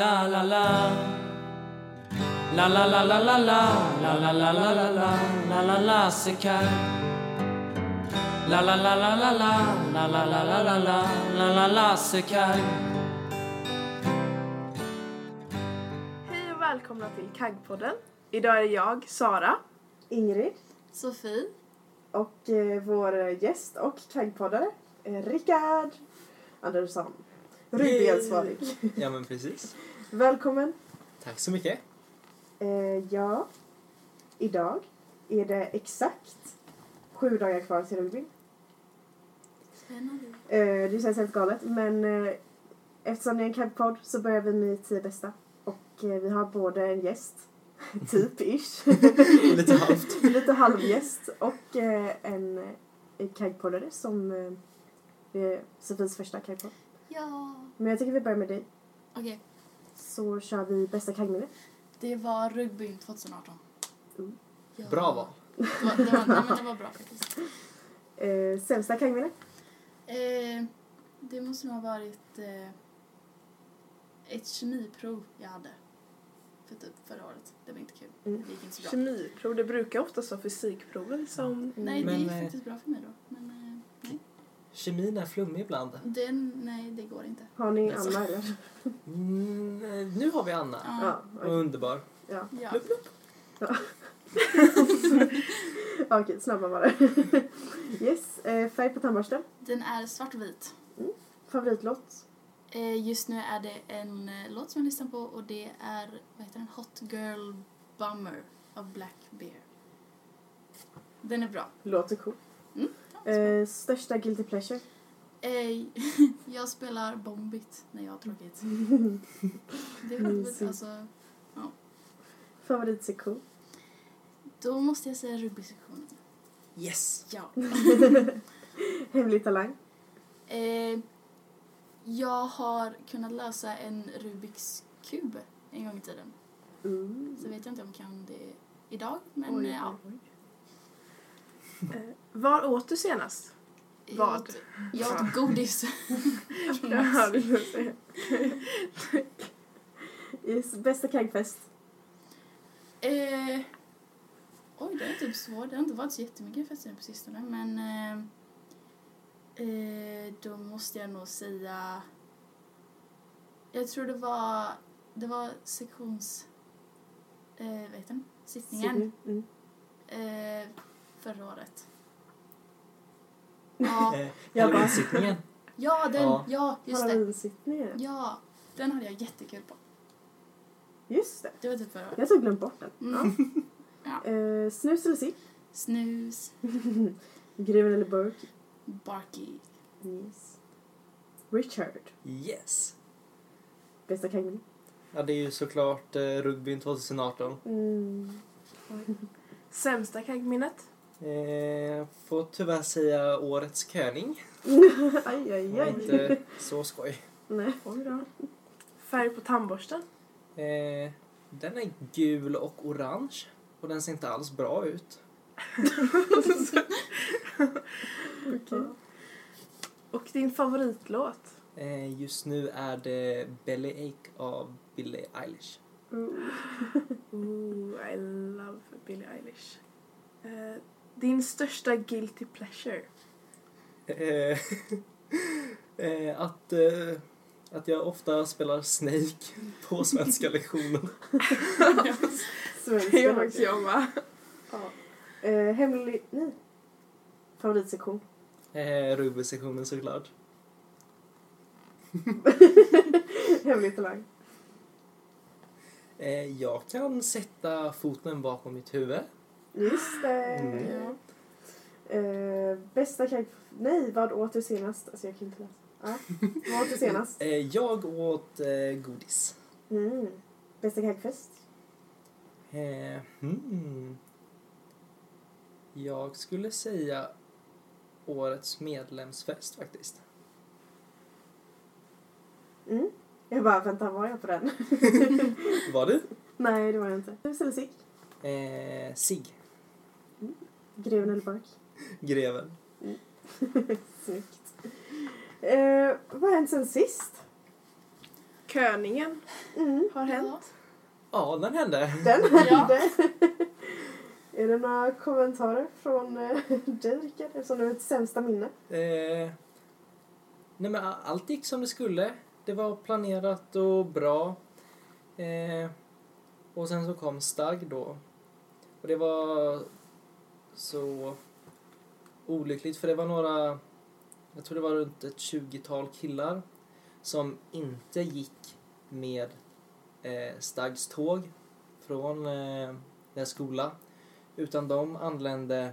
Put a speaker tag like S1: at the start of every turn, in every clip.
S1: La la la La la la la la la La la la la la la La la la Sekai La la la la la la La la la la la la La la la Sekai
S2: Hej och välkomna till Kaggpodden. Idag är det jag, Sara.
S3: Ingrid
S2: Sofie.
S3: och eh, vår gäst och kaggpoddare eh, Rickard Andersson. Ryggbensvarig.
S4: Ja men precis.
S3: Välkommen.
S4: Tack så mycket.
S3: Eh, ja, idag är det exakt sju dagar kvar till rugby. Eh, det känns helt galet men eh, eftersom det är en kaggpodd så börjar vi med tio bästa. Och eh, vi har både en gäst, typ ish.
S4: Lite halvt.
S3: lite halvgäst och eh, en kaggpoddare som eh, är Sofies första kaggpodd.
S5: Ja,
S3: Men jag tycker vi börjar med dig.
S5: okej.
S3: Så kör vi bästa kaggminne.
S5: Det var rugby 2018.
S3: Mm.
S5: Ja.
S4: Bra val.
S5: Det var, det, var, nej, men det var bra faktiskt.
S3: Eh, sämsta kaggminne?
S5: Eh, det måste nog ha varit eh, ett kemiprov jag hade för typ förra året. Det var inte kul.
S3: Mm.
S5: Det gick inte så bra.
S2: Kemiprov, det brukar oftast vara fysikproven som...
S5: Nej,
S4: Men,
S5: det gick
S4: eh,
S5: faktiskt bra för mig då. Men eh.
S4: Kemin är flummig ibland.
S5: Den, nej, det går inte.
S3: Har ni
S5: Alltså.
S3: Anna eller?
S4: Mm, nu har vi Anna.
S5: Ja.
S3: Ja, okej.
S4: underbar.
S3: ja.
S5: ja.
S3: Okej, snabba bara. yes, eh, färg på tandborsten.
S5: Den är svart och vit.
S3: Favoritlåt?
S5: Eh, just nu är det en eh, låt som jag lyssnar på och det är, vad heter den? Hot Girl Bummer av Black Bear. Den är bra.
S3: Låter cool.
S5: Mm, ja,
S3: Eh, största guilty pleasure?
S5: Eh, jag spelar Bombit när jag har tråkigt. Det är
S3: Mysigt.
S5: skönt, alltså,
S3: Favoritsektion?
S5: då måste jag säga rugbysektionen.
S4: Yes!
S5: Ja.
S3: Hemlig talang?
S5: Eh, jag har kunnat lösa en Rubiks kub en gång i tiden.
S3: Mm.
S5: Så vet jag inte om jag kan det idag, men
S3: Oj,
S5: eh, ja.
S3: oj,
S2: var åt du senast? Vad?
S5: Jag åt, jag åt godis. från Max.
S3: Ja, det får jag säga. yes, bästa kaggfest?
S5: Eh, oj, det är typ svårt. Det har inte varit så jättemycket fester på sistone, men eh, eh, då måste jag nog säga... Jag tror det var, det var sektions... Eh, vad heter den? Sittningen.
S3: Mm.
S5: Eh, förra året. Ja,
S4: Eh,
S3: Jag bara-
S4: Halloween-sittningen.
S5: ja, den, ja,
S4: Ja.
S5: just det.
S3: Halloween-sittningen.
S5: Ja, den hade jag jättekul på.
S3: Just det.
S5: Det var typ förra året.
S3: Jag har glömt bort den.
S5: Mm.
S3: Ja. Eh, snus eller sipp?
S5: Snus,
S3: Greven eller burk?
S5: Barky.
S3: Yes. Richard.
S4: Yes.
S3: Bästa kaggminne?
S4: Ja, det är ju såklart eh, rugbyn 2018.
S3: Mm.
S2: Sämsta kaggminnet?
S4: Eh, får tyvärr säga årets köning.
S3: aj, aj, aj.
S4: inte så skoj.
S3: Nej, oj då.
S2: Färg på tandborsten?
S4: Eh, den är gul och orange. Och den ser inte alls bra ut.
S3: Okej.
S2: Och din favoritlåt?
S4: Eh, just nu är det Bellyache av Billie Eilish.
S3: Mm.
S2: Ooh, I love Billie Eilish. Eh, din största guilty pleasure?
S4: Eh, eh, att eh, att jag ofta spelar Snake på svenska lektioner.
S3: Svenska
S2: Det gör faktiskt jag med.
S3: Eh, hemlig... Nej. Favoritsektion.
S4: Eh, såklart.
S3: hemlig talang.
S4: Eh, jag kan sätta foten bakom mitt huvud.
S3: Just det.
S4: Mm.
S3: Eh, bästa kagg... Nej, vad åt du senast? Alltså jag kan inte läsa. Ja. Vad åt du senast?
S4: Eh, jag åt eh, godis.
S3: Mm. Bästa kaggfest?
S4: Eh, hmm. Jag skulle säga årets medlemsfest faktiskt.
S3: Mm. Jag bara, vänta, var jag på den?
S4: Var du?
S3: Nej, det var jag inte. Hus eller cigg?
S4: Eh, Sig.
S3: Greven eller Bark?
S4: Greven.
S3: Snyggt. Eh, vad har hänt sen sist?
S2: Köningen
S3: Mm.
S2: har hänt.
S4: Ja, den hände.
S3: Den
S5: Ja.
S3: hände. Är det några kommentarer från eh, dig, Rickard? Eftersom du har ett sämsta minne.
S4: Eh, nej men allt gick som det skulle. Det var planerat och bra. Eh, och sen så kom Stagg då. Och det var så olyckligt för det var några, jag tror det var runt ett 20-tal killar som inte gick med eh, Staggs tåg från eh, deras skola. Utan de anlände,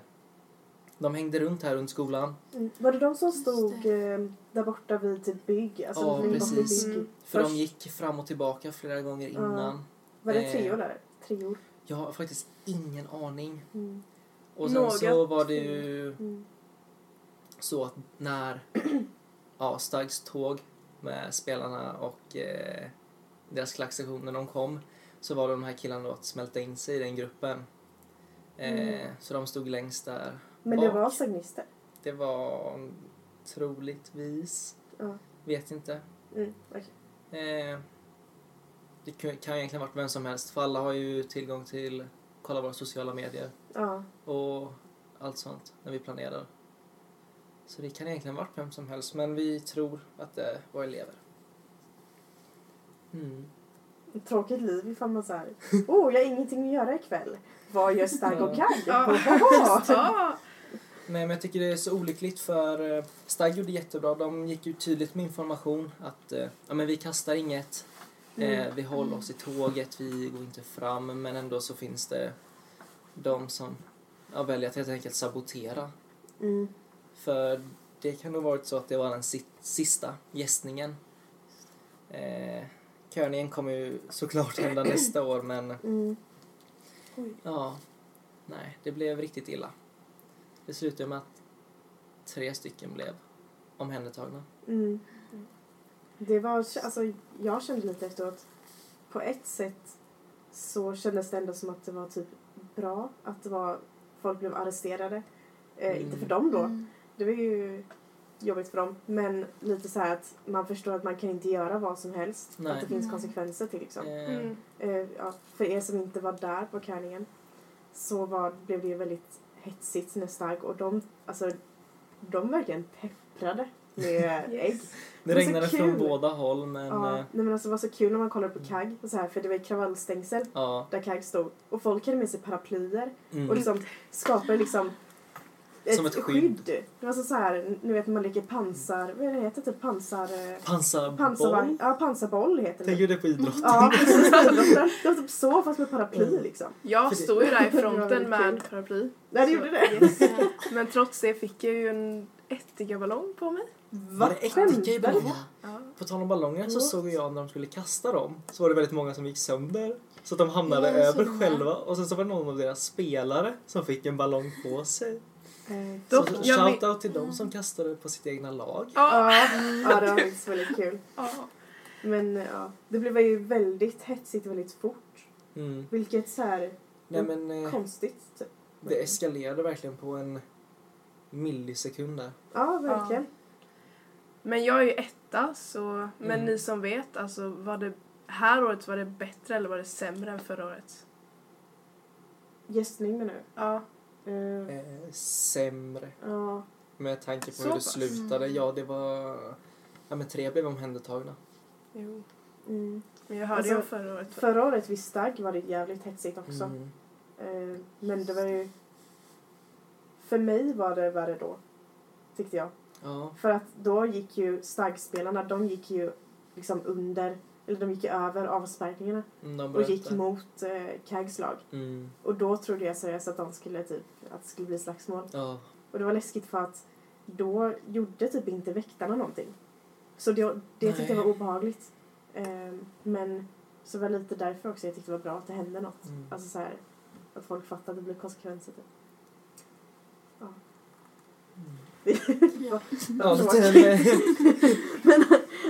S4: de hängde runt här runt skolan
S3: Mm. Var det de som stod eh, där borta vid typ bygg? Alltså
S4: Ja, precis.
S3: bygg.
S2: Mm.
S4: För
S3: Först-
S4: de gick fram och tillbaka flera gånger innan.
S3: Var det
S4: eh,
S3: treor där? Treor?
S4: Jag har faktiskt ingen aning.
S3: Mm.
S4: Och sen
S2: Några
S4: så var det ju
S3: Mm.
S4: så att när ja, Staggs tåg med spelarna och eh, deras klacksektion när de kom så var det de här killarna då att smälta in sig i den gruppen. Eh,
S3: Mm.
S4: Så de stod längst där.
S3: Men det
S4: bak.
S3: var sagnister?
S4: Det var troligtvis,
S3: Ja.
S4: vet inte.
S3: Mm. okej.
S4: Eh, det kan kan ju egentligen varit vem som helst för alla har ju tillgång till kolla våra sociala medier
S3: Ja.
S4: och allt sånt när vi planerar. Så det kan egentligen varit vem som helst men vi tror att det var elever. Mm.
S3: Tråkigt liv ifall man såhär, oh jag har ingenting att göra ikväll. Vad gör Stagg och Kagg?
S2: Ja.
S4: Nej men jag tycker det är så olyckligt för eh, Stagg gjorde jättebra. De gick ut tydligt med information att eh, ja, men vi kastar inget. Eh, vi håller oss i tåget, vi går inte fram men ändå så finns det de som ja, väljer att helt enkelt sabotera.
S3: Mm.
S4: För det kan nog varit så att det var den si- sista gästningen. Eh, körningen kommer ju såklart hända nästa år men
S3: Mm.
S4: ja, nej, det blev riktigt illa. Det slutade med att tre stycken blev omhändertagna.
S3: Mm. Det var, alltså jag kände lite efteråt, på ett sätt så kändes det ändå som att det var typ bra att det var, folk blev arresterade. Eh,
S4: Mm.
S3: Inte för dem då,
S5: Mm.
S3: det var ju jobbigt för dem, men lite så här att man förstår att man kan inte göra vad som helst.
S4: Nej.
S3: Att det finns
S5: Nej.
S3: konsekvenser till liksom.
S4: Eh,
S2: Mm.
S3: Eh, ja, för er som inte var där på körningen så var, blev det ju väldigt hetsigt när Stark och de, alltså, de verkligen pepprade med ägg.
S4: Det
S3: var så
S4: regnade
S3: kul.
S4: från båda håll men
S3: Ja,
S4: eh,
S3: nej men alltså det var så kul när man kollade på Kagg och så här, för det var ju kravallstängsel
S4: ja.
S3: där Kagg stod och folk hade med sig paraplyer
S4: Mm.
S3: och liksom skapade liksom
S4: Som ett skydd.
S3: Det var så, så här, nu vet man leker pansar, vad är det heter typ pansar... eh,
S4: Pansarboll.
S3: Pansarvagn? Ja, pansarboll heter det.
S4: Tänker du det på idrotten?
S3: Ja, precis. idrotten. Det var typ så fast med paraply
S4: Mm.
S3: liksom.
S2: Jag
S4: det-
S2: stod ju där i
S3: Det
S2: fronten med
S3: kul.
S2: paraply.
S3: Nej, det
S2: Så-
S3: gjorde det.
S2: Yes. Men trots det fick jag ju en ättiga-ballong på mig.
S4: Var det ättika i?
S2: Ja.
S4: På tal om ballonger så såg jag när de skulle kasta dem så var det väldigt många som gick sönder. Så att de hamnade
S5: Ja,
S4: över själva och sen så var det någon av deras spelare som fick en ballong på sig.
S3: Eh,
S4: Så
S2: Dock, jag vet-
S4: shoutout till dem som kastade på sitt egna lag.
S2: Ja.
S3: Ja, ja, det var faktiskt väldigt kul.
S2: ja.
S3: Men eh, ja, det blev ju väldigt hetsigt väldigt fort.
S4: Mm.
S3: Vilket så här
S4: Nej men eh,
S3: konstigt typ.
S4: det eskalerade verkligen på en millisekund där.
S3: Ja, verkligen.
S2: Men jag är ju etta så, men
S4: Mm.
S2: ni som vet, alltså var det här året var det bättre eller var det sämre än förra året?
S3: Gästning menar du?
S2: Ja.
S3: Eh,
S4: Eh, sämre.
S3: ja.
S4: Med tanke på
S2: Så
S4: hur det
S2: pass.
S4: slutade.
S5: Mm.
S4: Ja det var... Ja men tre blev omhändertagna.
S2: Jo.
S3: Mm.
S2: Men jag hörde
S3: Alltså,
S2: ju om förra året.
S3: Förra året vid Stagg var det jävligt hetsigt också.
S4: Mm.
S3: Eh, men det var ju... För mig var det värre då. Tyckte jag.
S4: Ja.
S3: För att då gick ju Staggspelarna, de gick ju liksom under, eller de gick ju över avspärrningarna
S4: Mm,
S3: och gick mot eh, Kags lag.
S4: Mm.
S3: Och då trodde jag seriöst att de skulle typ, att det skulle bli slagsmål.
S4: Ja.
S3: Och det var läskigt för att då gjorde typ inte väktarna någonting. Så det, det tyckte jag var obehagligt. Eh, men så var lite därför också jag tyckte det var bra att det hände något.
S4: Mm.
S3: Alltså så här, att folk fattade att det blev konsekvenser typ. Ja.
S5: Ja.
S4: Ja, lite,
S3: Men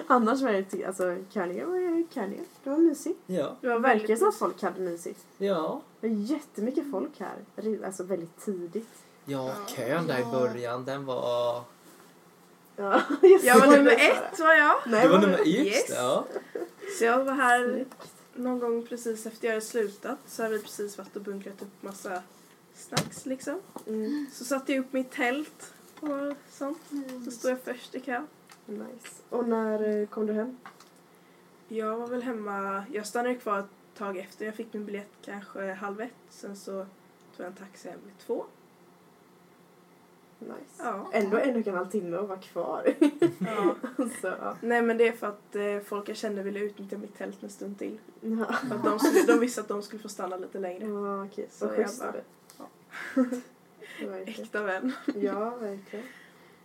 S3: annars var det, alltså Kanye var ju Kanye. Det var mysigt.
S4: ja.
S2: Det var
S3: verkar som att folk hade mysigt.
S4: Ja.
S3: Det är jättemycket folk här. Alltså väldigt tidigt.
S4: Ja, kön där i
S5: Ja.
S4: början, den var...
S3: Ja,
S2: Jag var nummer ett var jag.
S3: Nej,
S4: Det var
S3: var
S4: nummer just
S2: Yes.
S4: ja.
S2: Så jag var här någon gång precis efter jag hade slutat. Så har vi precis varit och bunkrat upp massa snacks liksom.
S3: Mm,
S2: Så satte jag upp mitt tält och sånt. Så stod jag först i kön.
S3: nice. Och när eh, kom du hem?
S2: Jag var väl hemma, jag stannade kvar ett tag efter. Jag fick min biljett kanske halv ett. Sen så tog jag en taxi hem vid två.
S3: Nice.
S2: Ja.
S3: Ändå en och en halv timme och vara kvar.
S2: ja.
S3: alltså, ja.
S2: Nej men det är för att eh, folk jag kände ville utnyttja mitt tält en stund till.
S3: Ja.
S2: För att de, skulle, de visste att de skulle få stanna lite längre.
S3: Ja, okej.
S2: Så
S3: Vad
S2: jag bara-. Ja.
S3: Verkligen.
S2: Äkta vän.
S3: Ja, verkligen.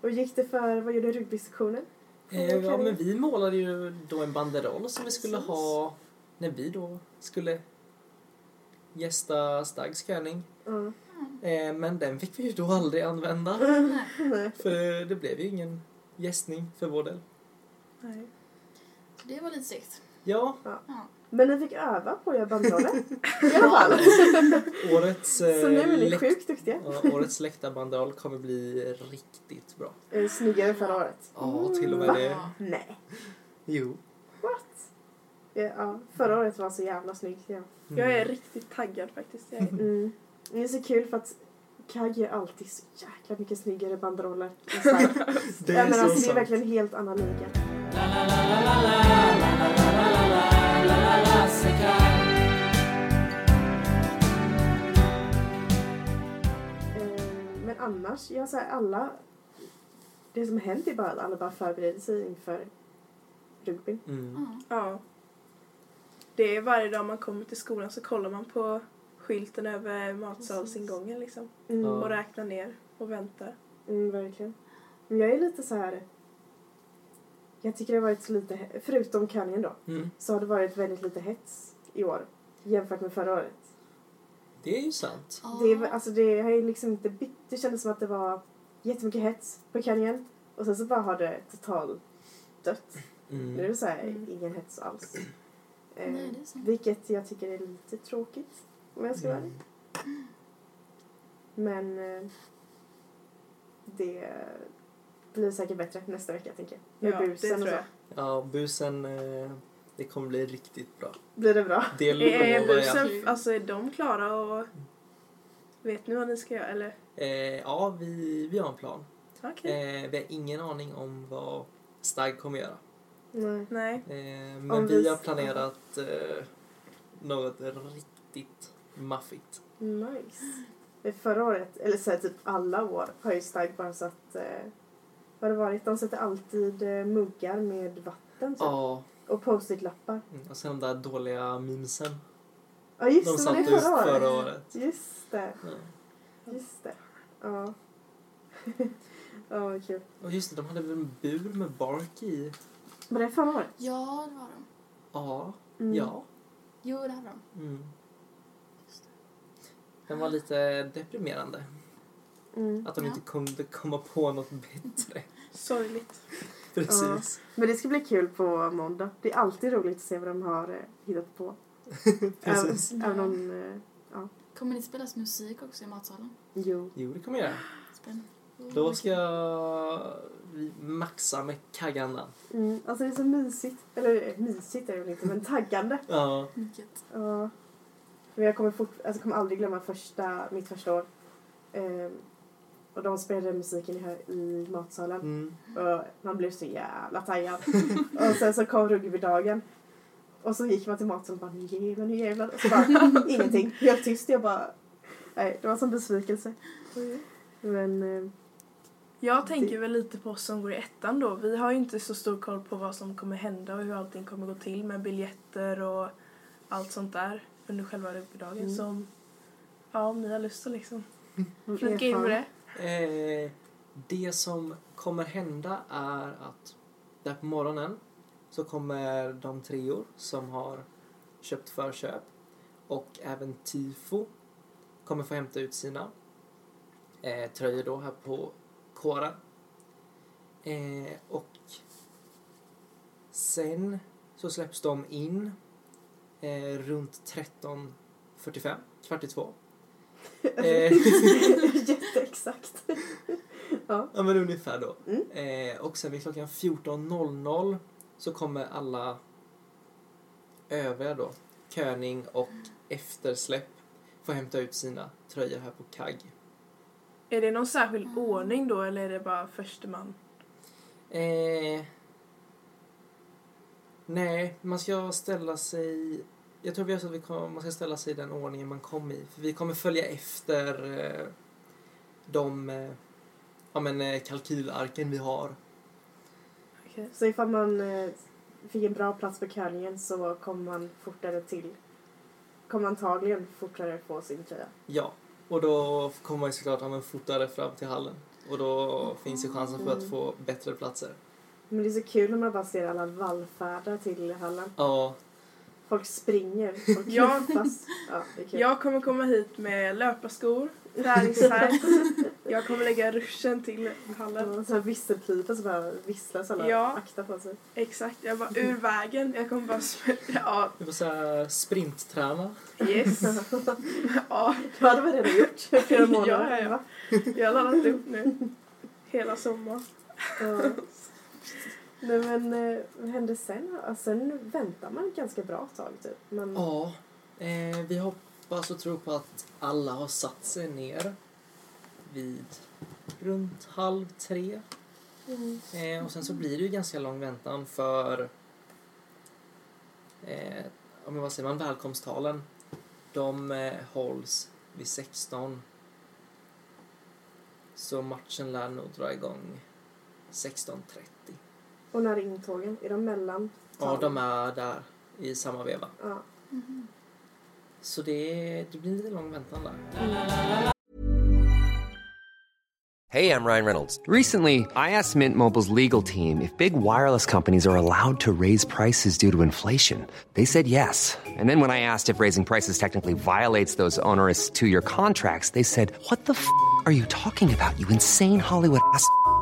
S3: Och gick det för, vad gjorde rugbysektionen?
S4: Eh, ja, men vi målade ju då en banderoll som vi skulle
S3: Precis.
S4: ha när vi då skulle gästa Stags körning.
S3: Ja.
S4: Eh, men den fick vi ju då aldrig använda. För det blev ju ingen gästning för vår del.
S2: Nej.
S5: Så det var lite segt.
S4: Ja,
S5: Ja.
S3: Men ni fick öva på att göra banderoller. I alla fall.
S4: årets,
S3: Så nu är ni
S4: läkt-
S3: sjukt duktiga.
S4: ja, årets läktarbanderoll kommer bli riktigt bra.
S3: Eh, Snyggare än förra året.
S4: Ja, till och med det.
S5: Ja.
S3: Nej.
S4: Jo.
S3: What? Ja, ja, förra året var så jävla snyggt. Ja.
S2: Jag är riktigt taggad faktiskt. Jag är.
S3: Mm. Det är så kul för att Kag gör alltid så jäkla mycket snyggare banderoller. än Stark.
S4: Det
S3: ja,
S4: är
S3: men
S4: så
S3: alltså, det är
S4: sant.
S3: verkligen en helt annan liga. Eh, annars, jag säger alla... Det som har hänt är bara att alla bara förbereder sig inför rugbyn.
S4: Mm.
S5: Ja.
S2: Ja. Det är varje dag man kommer till skolan så kollar man på skylten över matsalsingången liksom.
S3: Mm.
S2: Och räknar ner och väntar.
S3: Mm, verkligen. Men jag är lite så här... Jag tycker det har varit så lite, förutom Canyon då,
S4: Mm.
S3: så har det varit väldigt lite hets i år jämfört med förra året.
S4: Det är ju sant.
S3: Det, är, alltså det har ju liksom inte bytt. Det kändes som att det var jättemycket hets på Canyon och sen så bara har det total dött.
S4: Mm.
S3: Nu är det så här,
S5: Mm.
S3: ingen hets alls. Eh,
S5: Nej,
S3: vilket jag tycker är lite tråkigt om jag ska vara
S4: Mm.
S3: ärlig. Men eh, det blir säkert bättre nästa vecka tänker jag. Med
S2: Ja, det
S3: busen och
S2: tror
S3: så.
S2: jag.
S4: Ja, busen, eh, det kommer bli riktigt bra.
S3: Blir det bra?
S4: Det
S2: Är, är
S4: lovar jag.
S2: busen, alltså är de klara och vet ni vad ni ska göra eller?
S4: Eh, ja, vi, vi har en plan.
S2: Okej.
S4: Eh, vi har ingen aning om vad Stag kommer göra.
S3: Nej.
S2: Nej.
S4: Eh, men
S3: Om
S4: vi
S3: vi-
S4: har planerat eh, något riktigt maffigt.
S3: Nice. Förra året, eller så här, typ alla år, har ju Stag bara satt... Eh, vad har det varit? De sätter alltid eh, muggar med vatten typ.
S4: Ja,
S3: Och post-it-lappar.
S4: mm, och sen de där dåliga memesen.
S3: Ja just
S4: De
S3: det, var
S4: satte
S3: det
S4: ut
S3: förra året?
S4: förra året.
S3: Just det,
S4: Ja.
S3: just det. Ja. Ja, vad kul.
S4: Och just det, de hade väl en bur med bark i?
S3: Var det förra året?
S5: Ja, det var de.
S4: Ja,
S3: Mm.
S4: ja.
S5: Jo, det hade de.
S4: Mm. Den var lite deprimerande.
S3: Mm.
S4: Att de
S5: Ja.
S4: inte kunde komma på något bättre.
S2: Sorgligt.
S4: Precis.
S3: Men det ska bli kul på måndag. Det är alltid roligt att se vad de har eh, hittat på.
S4: Precis.
S3: Även, även om... Eh,
S5: Kommer det spelas musik också i matsalen?
S3: jo.
S4: Jo, det kommer jag göra.
S5: Spännande.
S4: Då ska vi maxa med kaggandan.
S3: Mm. Alltså det är så mysigt. Eller eh, mysigt är det väl inte, men taggande.
S4: Ja.
S5: Mycket.
S3: Ja. Men jag kommer, fort, alltså, kommer aldrig glömma första, mitt första år. Eh, Och de spelade musiken i, i matsalen.
S4: Mm.
S3: Och man blev så jävla taggad. och sen så kom rugbydagen. Och så gick man till matsalen och bara nu jävlar, nu jävlar. Och så bara ingenting. Helt tyst. Jag bara... Nej, det var som besvikelse. Men... Eh,
S2: Jag tänker väl lite på oss som går i ettan då. Vi har ju inte så stor koll på vad som kommer hända och hur allting kommer gå till med biljetter och allt sånt där under själva rugbydagen.
S3: Mm.
S2: Så om- ja, om ni har lust att liksom
S3: om
S2: flika in med det.
S4: Eh, det som kommer hända är att där på morgonen så kommer de treor som har köpt förköp och även TIFO kommer få hämta ut sina eh, tröjor då här på kåren. Eh, och sen så släpps de in eh, runt 13.45, kvart i två. Eh,
S3: Jätteexakt. ja.
S4: Ja men ungefär då.
S3: Mm.
S4: Eh, och sen vid klockan 14.00 så kommer alla övriga då, Köning och eftersläpp, få hämta ut sina tröjor här på KAG.
S2: Är det någon särskild ordning då eller är det bara förste man?
S4: Eh, nej, man ska ställa sig... Jag tror vi har sagt att vi kommer, man ska ställa sig i den ordningen man kom i. För vi kommer följa efter eh, de eh, ja, men, eh, kalkylarken vi har.
S2: Okej.
S3: Så ifall man eh, fick en bra plats på curlingen så kommer man fortare till... Kommer antagligen fortare få sin tröja.
S4: Ja, och då kommer man ju såklart ha en fortare fram till hallen. Och då finns ju chansen för att få bättre platser.
S3: Men det är så kul när man bara ser alla vallfärdar till hallen.
S4: Ja,
S3: Folk springer, folk
S2: Ja.
S3: knuffas. Ja.
S2: Jag kommer komma hit med löparskor, träningstights. Jag kommer lägga ruschen till hallen.
S3: Och så här visselpipa som bara visslar så alla
S2: Ja.
S3: aktar på sig.
S2: Exakt, jag var ur vägen. Jag kommer bara Ja,
S4: det var så här sprintträna.
S2: yes. Ja,
S3: Det hade vi redan gjort för flera månader.
S2: Ja, ja, ja. jag har laddat upp nu. Hela sommaren.
S3: Nej men eh, vad hände sen? Ja, sen väntar man ett ganska bra tag typ. Men,
S4: Ja, eh, vi hoppas och tror på att alla har satt sig ner vid runt halv tre.
S3: Mm.
S4: Eh, och sen så blir det ju ganska lång väntan för eh, om vad säger man, välkomsttalen. De eh, hålls vid 16. Så matchen lär nog dra igång 16.30.
S3: Och när är intågen? Är de mellan?
S4: Ja, de är där i samma veva.
S3: Ja.
S4: Så det, det blir lite lång väntan där.
S6: Hey, I'm Ryan Reynolds. Recently, I asked Mint Mobile's legal team if big wireless companies are allowed to raise prices due to inflation. They said yes. And then when I asked if raising prices technically violates those onerous two year contracts, they said, What the f are you talking about, you insane Hollywood ass?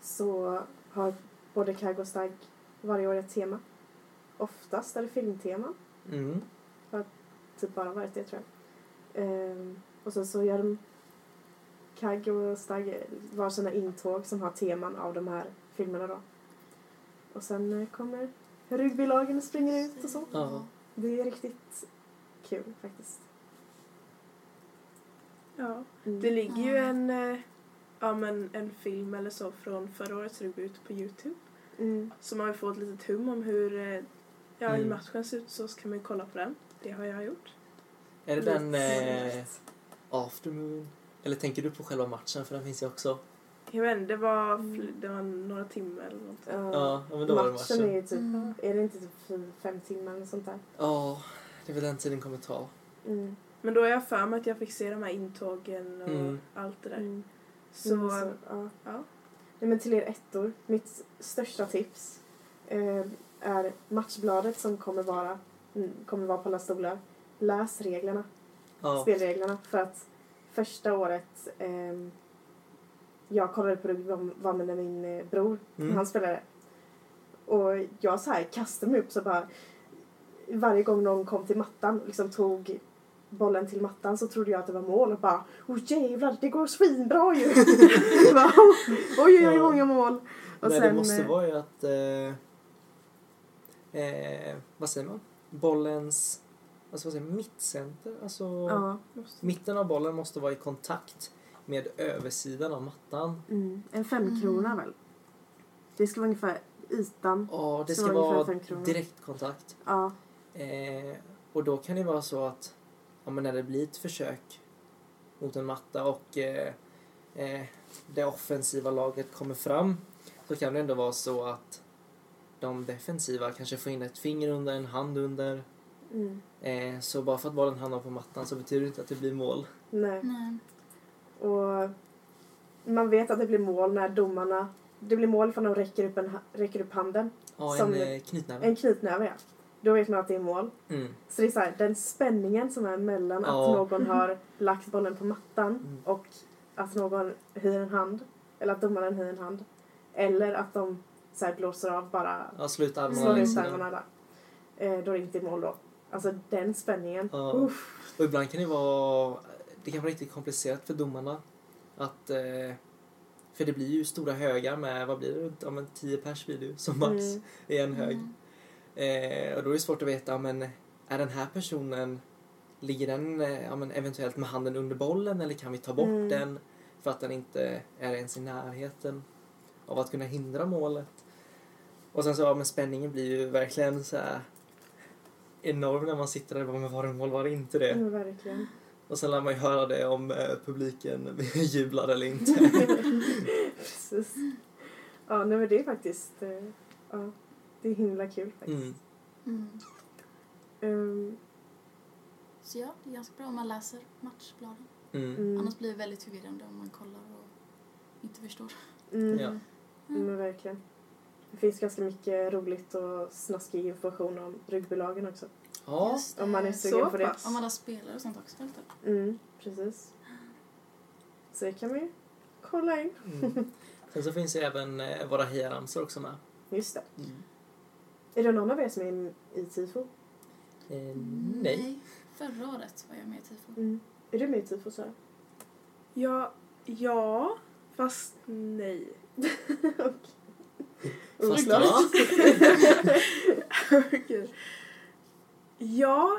S3: så har både Kag och Stag varje år ett tema. Oftast är det filmtema.
S4: Mm.
S3: typ bara varit det tror jag. Ehm, och sen så gör de Kagg och Stagg var sina intåg som har teman av de här filmerna då. Och sen eh, kommer rugbylagen och springer ut och så.
S4: Ja.
S3: Det är riktigt kul faktiskt.
S2: Ja.
S3: Mm.
S2: Det ligger ju en, eh, ja, men en film eller så från förra årets ute på Youtube.
S3: Mm.
S2: Så man vill få ett litet hum om hur, eh, ja, hur
S4: Mm.
S2: matchen ser ut så ska man ju kolla på den. Det har jag gjort.
S4: Är det den eh, Aftermoon? Eller tänker du på själva matchen? För den finns ju också.
S2: Jag vet inte, det var, fl- det var några timmar eller något.
S3: Ja.
S4: Ja, men då var det
S3: matchen
S4: matchen.
S3: är ju typ,
S5: Mm.
S3: är det inte typ fem timmar eller sånt där?
S4: Ja, det är väl den tiden kommer ta.
S3: Mm.
S2: Men då är jag för mig att jag fick se de här intågen och
S4: Mm.
S2: allt det där.
S3: Mm.
S2: Så,
S3: Men alltså, ja.
S2: ja.
S3: Nej, men till er ettor, mitt största tips eh, är matchbladet som kommer vara, mm, kommer vara på alla stolar. Läs reglerna,
S4: Ja.
S3: spelreglerna. För att första året ehm, jag kollade på rugby var- med min eh, bror,
S4: Mm.
S3: han spelade. Och jag så här kastade mig upp så bara varje gång någon kom till mattan och liksom tog bollen till mattan så trodde jag att det var mål och bara Åh jävlar, det går svinbra ju! Bara, oj, oj, oj, många mål! Och
S4: Nej,
S3: sen,
S4: det måste
S3: eh,
S4: vara ju att... Eh, eh, vad säger man? Bollens... Alltså vad säger man? Mittcenter? Alltså...
S3: Ja,
S4: Mitten av bollen måste vara i kontakt med översidan av mattan.
S3: mm, en femkrona väl? Det ska vara ungefär ytan.
S4: Ja, det ska vara direktkontakt.
S3: Ja,
S4: Eh, och då kan det vara så att ja, men när det blir ett försök mot en matta och eh, eh, det offensiva laget kommer fram så kan det ändå vara så att de defensiva kanske får in ett finger under, en hand under.
S3: mm,
S4: Eh, så bara för att bollen hamnar på mattan så betyder det inte att det blir mål.
S3: nej.
S5: Nej.
S3: Och man vet att det blir mål när domarna... Det blir mål ifall de räcker upp, en, räcker upp handen.
S4: Ja, en knytnäve.
S3: En knytnäve, ja. Då vet man att det är mål.
S4: Mm.
S3: Så det är så här, den spänningen som är mellan
S4: Ja.
S3: att någon har lagt bollen på mattan
S4: Mm.
S3: och att någon höjer en hand. Eller att domaren höjer en hand. Eller att de så här, blåser av bara,
S4: Ja, sluta armarna
S3: slår ut armarna. Eh, då är det inte mål då. Alltså den spänningen.
S4: Ja.
S3: Uff.
S4: Och ibland kan det vara, det kan vara riktigt komplicerat för domarna. Att, eh, för det blir ju stora högar med, vad blir det, ja men 10 pers blir det ju som max
S3: Mm.
S4: i en hög.
S5: Mm.
S4: Eh, och då är det svårt att veta, ja, men är den här personen, ligger den eh, ja, men eventuellt med handen under bollen eller kan vi ta bort
S3: Mm.
S4: den för att den inte är ens i närheten av att kunna hindra målet. Och sen så, ja men spänningen blir ju verkligen så här enorm när man sitter där och bara, men var det mål, var det inte det?
S3: Mm, verkligen.
S4: Och sen lär man ju höra det om eh, publiken jublar eller inte.
S3: Precis. Ja, nej men det är faktiskt... Eh, ja, det är himla kul faktiskt.
S4: Mm.
S5: Mm.
S3: Ehm,
S5: Så ja, det är ganska bra om man läser matchbladen.
S4: Mm.
S3: mm,
S5: Annars blir det väldigt förvirrande om man kollar och inte förstår.
S3: mm.
S4: Ja.
S3: Men verkligen. Det finns ganska mycket roligt och snaskig information om rugbylagen också.
S4: Ja.
S3: Om man är sugen på det.
S5: Om alla spelare och sånt också.
S3: Mm, precis. Så det kan man ju kolla in.
S4: mm. Sen så finns ju även eh, våra hejaramsor också med.
S3: Just det.
S4: Mm.
S3: Är det någon av er som är i tifo?
S4: Eh, nej.
S5: Förra året var jag med i tifo.
S3: Mm. Är du med i tifo Sara?
S2: Ja, ja, fast nej.
S4: Fast
S3: Oklart.
S4: va?
S2: Okej. Ja,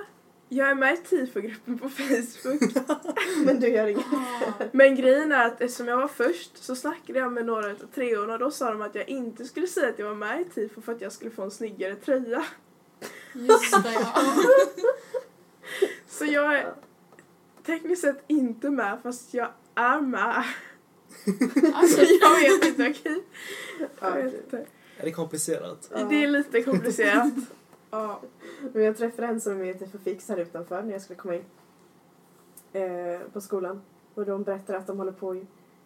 S2: jag är med i tifogruppen på Facebook.
S3: Men du gör inget?
S5: Ah,
S2: Men grejen är att eftersom jag var först så snackade jag med några av treorna och då sa de att jag inte skulle säga att jag var med i tifo för att jag skulle få en snyggare tröja.
S5: just det, ja.
S2: Så jag är tekniskt sett inte med fast jag är med.
S5: Alltså,
S2: jag vet inte, okej? Jag
S3: Ja,
S2: vet inte.
S4: Är det komplicerat?
S2: Det är lite komplicerat. Ja.
S3: Men jag träffade en som är med i Tifo Fix här utanför när jag skulle komma in. Eh, på skolan. Och de berättade att de håller på att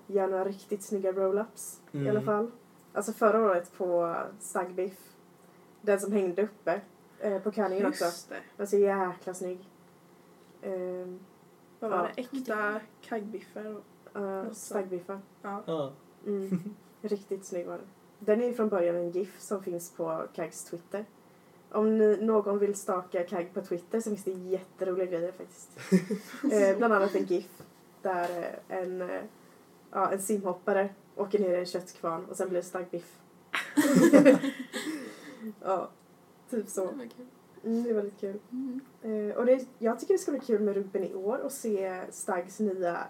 S3: göra några riktigt snygga roll-ups. I
S4: Mm.
S3: alla fall. Alltså förra året på Stagbiff. Den som hängde uppe eh, på Körningen också.
S2: Just det.
S3: Den är så jäkla snygg. Ehm,
S2: Vad var
S3: Ja.
S2: det? Äkta kaggbiffar. och-
S3: Uh. Stagbiffar.
S2: Ja.
S4: Ja.
S3: Mm. Riktigt snygg var den. Den är ju från början en GIF som finns på Kags Twitter. Om ni, någon vill staka Kag på Twitter så finns det jätteroliga grejer faktiskt. eh, bland annat en GIF där eh, en, eh, ja, en simhoppare åker ner i en köttkvarn och sen blir det stark biff. ja, typ så. Mm, det är väldigt kul.
S5: Mm.
S3: Eh, och det, jag tycker det ska bli kul med rugbyn i år och se Stags nya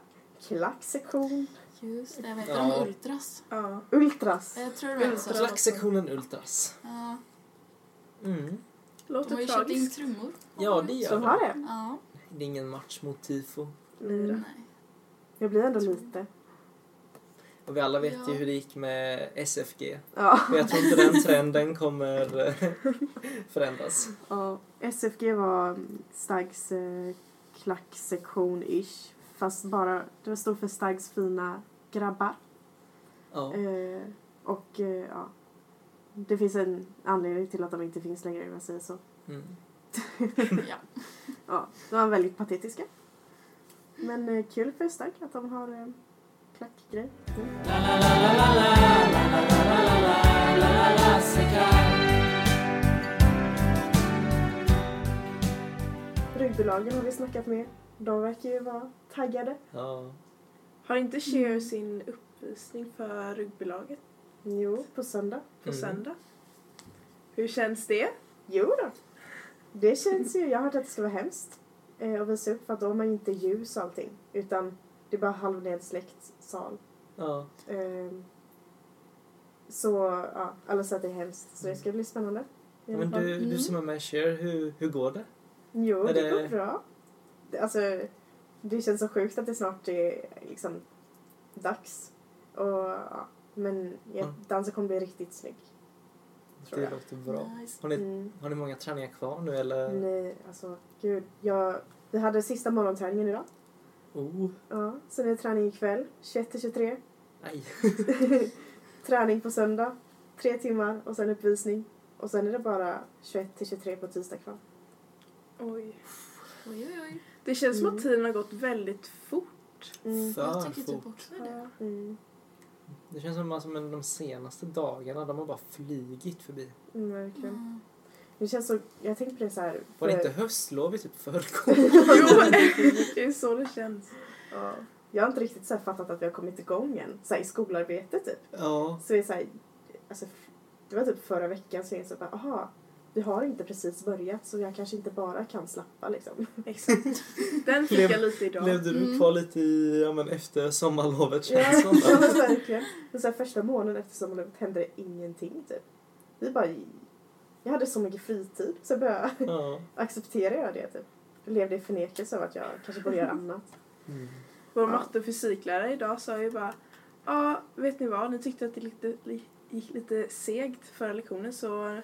S3: klacksektion.
S5: Just det, vad heter
S4: Ja.
S5: de? Ultras?
S2: Ja.
S3: Ultras.
S5: Jag tror det var så.
S4: Klacksektionen Ultras.
S5: Ja,
S4: Mm.
S5: de
S2: Låter
S5: har ju köpt in
S2: tragiskt.
S5: trummor.
S4: Ja, det gör
S3: Så
S4: det.
S3: har det.
S5: Ja.
S4: Det är ingen match mot tifo.
S3: Mm.
S5: Nej.
S3: Jag blir ändå lite.
S4: Och vi alla vet
S5: Ja.
S4: ju hur det gick med SFG.
S3: Ja.
S4: Men jag tror inte den trenden kommer eh, förändras.
S3: ja. SFG var Stags eh, klacksektion-ish. Fast bara, det var stod för Stags fina grabbar.
S4: Ja.
S3: Eh, och eh, ja, det finns en anledning till att de inte finns längre om jag säger så.
S4: Mm.
S5: Ja.
S3: Ja, de var väldigt patetiska. Men eh, kul för Stag att de har eh, klackgrej. Mm. Rugbylagen har vi snackat med. De verkar ju vara taggade.
S4: Ja.
S2: Har inte Cher sin uppvisning för rugbylaget
S3: Jo, på söndag.
S2: på
S4: Mm.
S2: söndag? Hur känns det?
S3: Jo då. Det känns ju, jag har hört att det ska vara hemskt eh, att visa upp för att då har man inte ljus och allting. Utan det är bara halvnedsläckt sal.
S4: Ja.
S3: Ehm, så ja, alla säger att det är hemskt. Så det ska bli spännande.
S4: Men du, du som är med Cher, hur, hur går det?
S3: Jo,
S4: är
S3: det
S4: det-
S3: går bra. Det, alltså, det känns så sjukt att det snart är liksom dags. Och, ja, men ja,
S4: Mm.
S3: dansen kommer bli riktigt snygg. Tror
S4: Det
S3: jag.
S4: låter bra.
S5: Nice.
S4: Har ni,
S3: Mm.
S4: har ni många träningar kvar nu eller?
S3: Nej, alltså gud. Jag, vi hade sista morgonträningen idag.
S4: Oh,
S3: Ja, sen är det träning ikväll, 21 till 23.
S4: nej.
S3: träning på söndag, tre timmar och sen uppvisning. Och sen är det bara 21 till 23 på tisdag kvar.
S2: Oj.
S5: Oj, oj, oj.
S2: Det känns som
S3: Mm.
S2: att tiden har gått väldigt fort.
S3: Mm.
S4: För
S5: Jag tycker
S4: fort.
S5: typ också det.
S3: Mm.
S4: Det känns som att de senaste dagarna, de har bara flygit förbi.
S3: Mm, verkligen.
S5: Mm.
S3: Det känns så, jag tänkte på det så här.
S4: Var det inte höstlov i typ förrgår?
S2: Jo, det är så det känns.
S3: Ja. Jag har inte riktigt så här fattat att vi har kommit igång än. Så här, i skolarbetet typ.
S4: ja.
S3: Så det är så här, alltså, det var typ förra veckan så jag insåg bara, aha, vi har inte precis börjat så jag kanske inte bara kan slappa liksom.
S2: Exakt. Den fick
S4: Lev-
S2: jag lite idag.
S4: Levde du
S5: Mm.
S4: kvar lite i, ja men efter sommarlovet
S3: Ja,
S4: känns det
S3: ja, men verkligen. Men så här, första månaden efter sommarlovet hände det ingenting typ. Vi bara, jag hade så mycket fritid så jag började
S4: Ja.
S3: acceptera jag det typ. Jag levde i förnekelse av att jag kanske borde göra annat.
S4: Mm.
S2: Vår
S3: Ja.
S2: matte och fysiklärare idag sa ju bara Ja, vet ni vad? Ni tyckte att det lite, li, gick lite segt förra lektionen så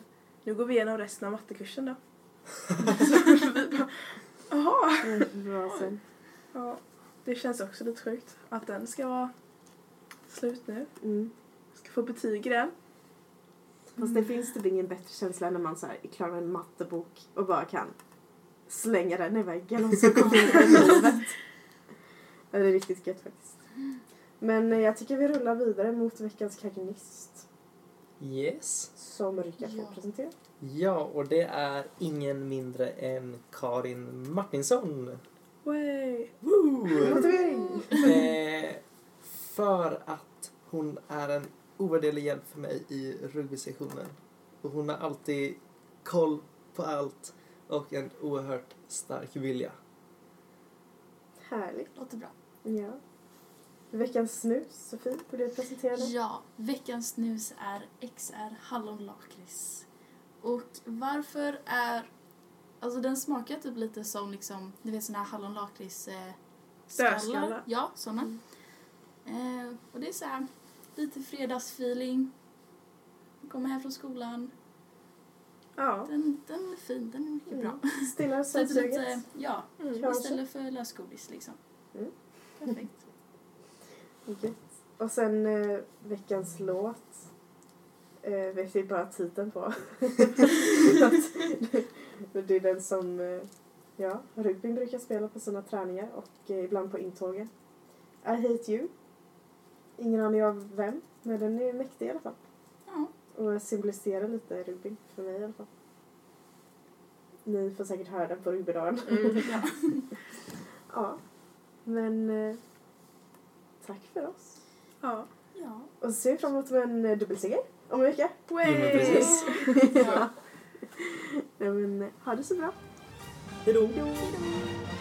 S2: nu går vi igenom resten av mattekursen då. så vi bara Jaha.
S3: Mm, bra sen.
S2: Ja, det känns också lite sjukt att den ska vara slut nu.
S3: Mm.
S2: Ska få betyg i den.
S3: Fast det finns typ ingen bättre känsla när man så här är klar med en mattebok och bara kan slänga den i väggen och så i livet. Ja, Det är riktigt gött faktiskt. Men eh, jag tycker vi rullar vidare mot veckans kagnist
S4: Yes.
S3: som Rika får
S5: Ja.
S3: presentera.
S4: Ja, och det är ingen mindre än Karin Martinsson.
S2: Way.
S4: Woo!
S3: Motivering!
S4: Eh, för att hon är en ovärderlig hjälp för mig i rugbysektionen. Och hon har alltid koll på allt och en oerhört stark vilja.
S3: Härligt.
S5: Låter bra.
S3: Ja. Veckans snus, Sofie, vill du presentera den?
S5: Ja, veckans snus är XR hallonlakrits. Och varför är... Alltså den smakar typ lite som liksom, du vet såna här hallonlakrits eh,
S2: Dödskallar.
S5: skallar. Ja, såna. Eh, och det är så här lite fredagsfeeling. Kommer hem från skolan.
S2: Ja.
S5: Den, den är fin, den är mycket bra.
S3: Stillar
S5: lite, lite,
S3: sötsuget.
S5: ja,
S2: Mm.
S5: Istället för lösgodis liksom.
S3: Mm.
S5: Perfekt.
S3: Gött. Och sen eh, veckans låt. Eh, vet vi bara titeln på. Det är den som eh, ja, rugbyn brukar spela på sina träningar och eh, ibland på intågen. I hate you. Ingen aning av vem, men den är mäktig i alla fall.
S5: Ja.
S3: Och symboliserar lite rugbyn, för mig i alla fall. Ni får säkert höra den på rugbydagen.
S2: Mm.
S3: ja. Men eh, tack för oss.
S2: Ja.
S5: Ja.
S3: Och så ser vi fram emot en eh, dubbelseger om en vecka.
S2: Way!
S4: men precis.
S3: ja. Nej, men, eh, ha det så bra.
S4: Hejdå.
S7: Vi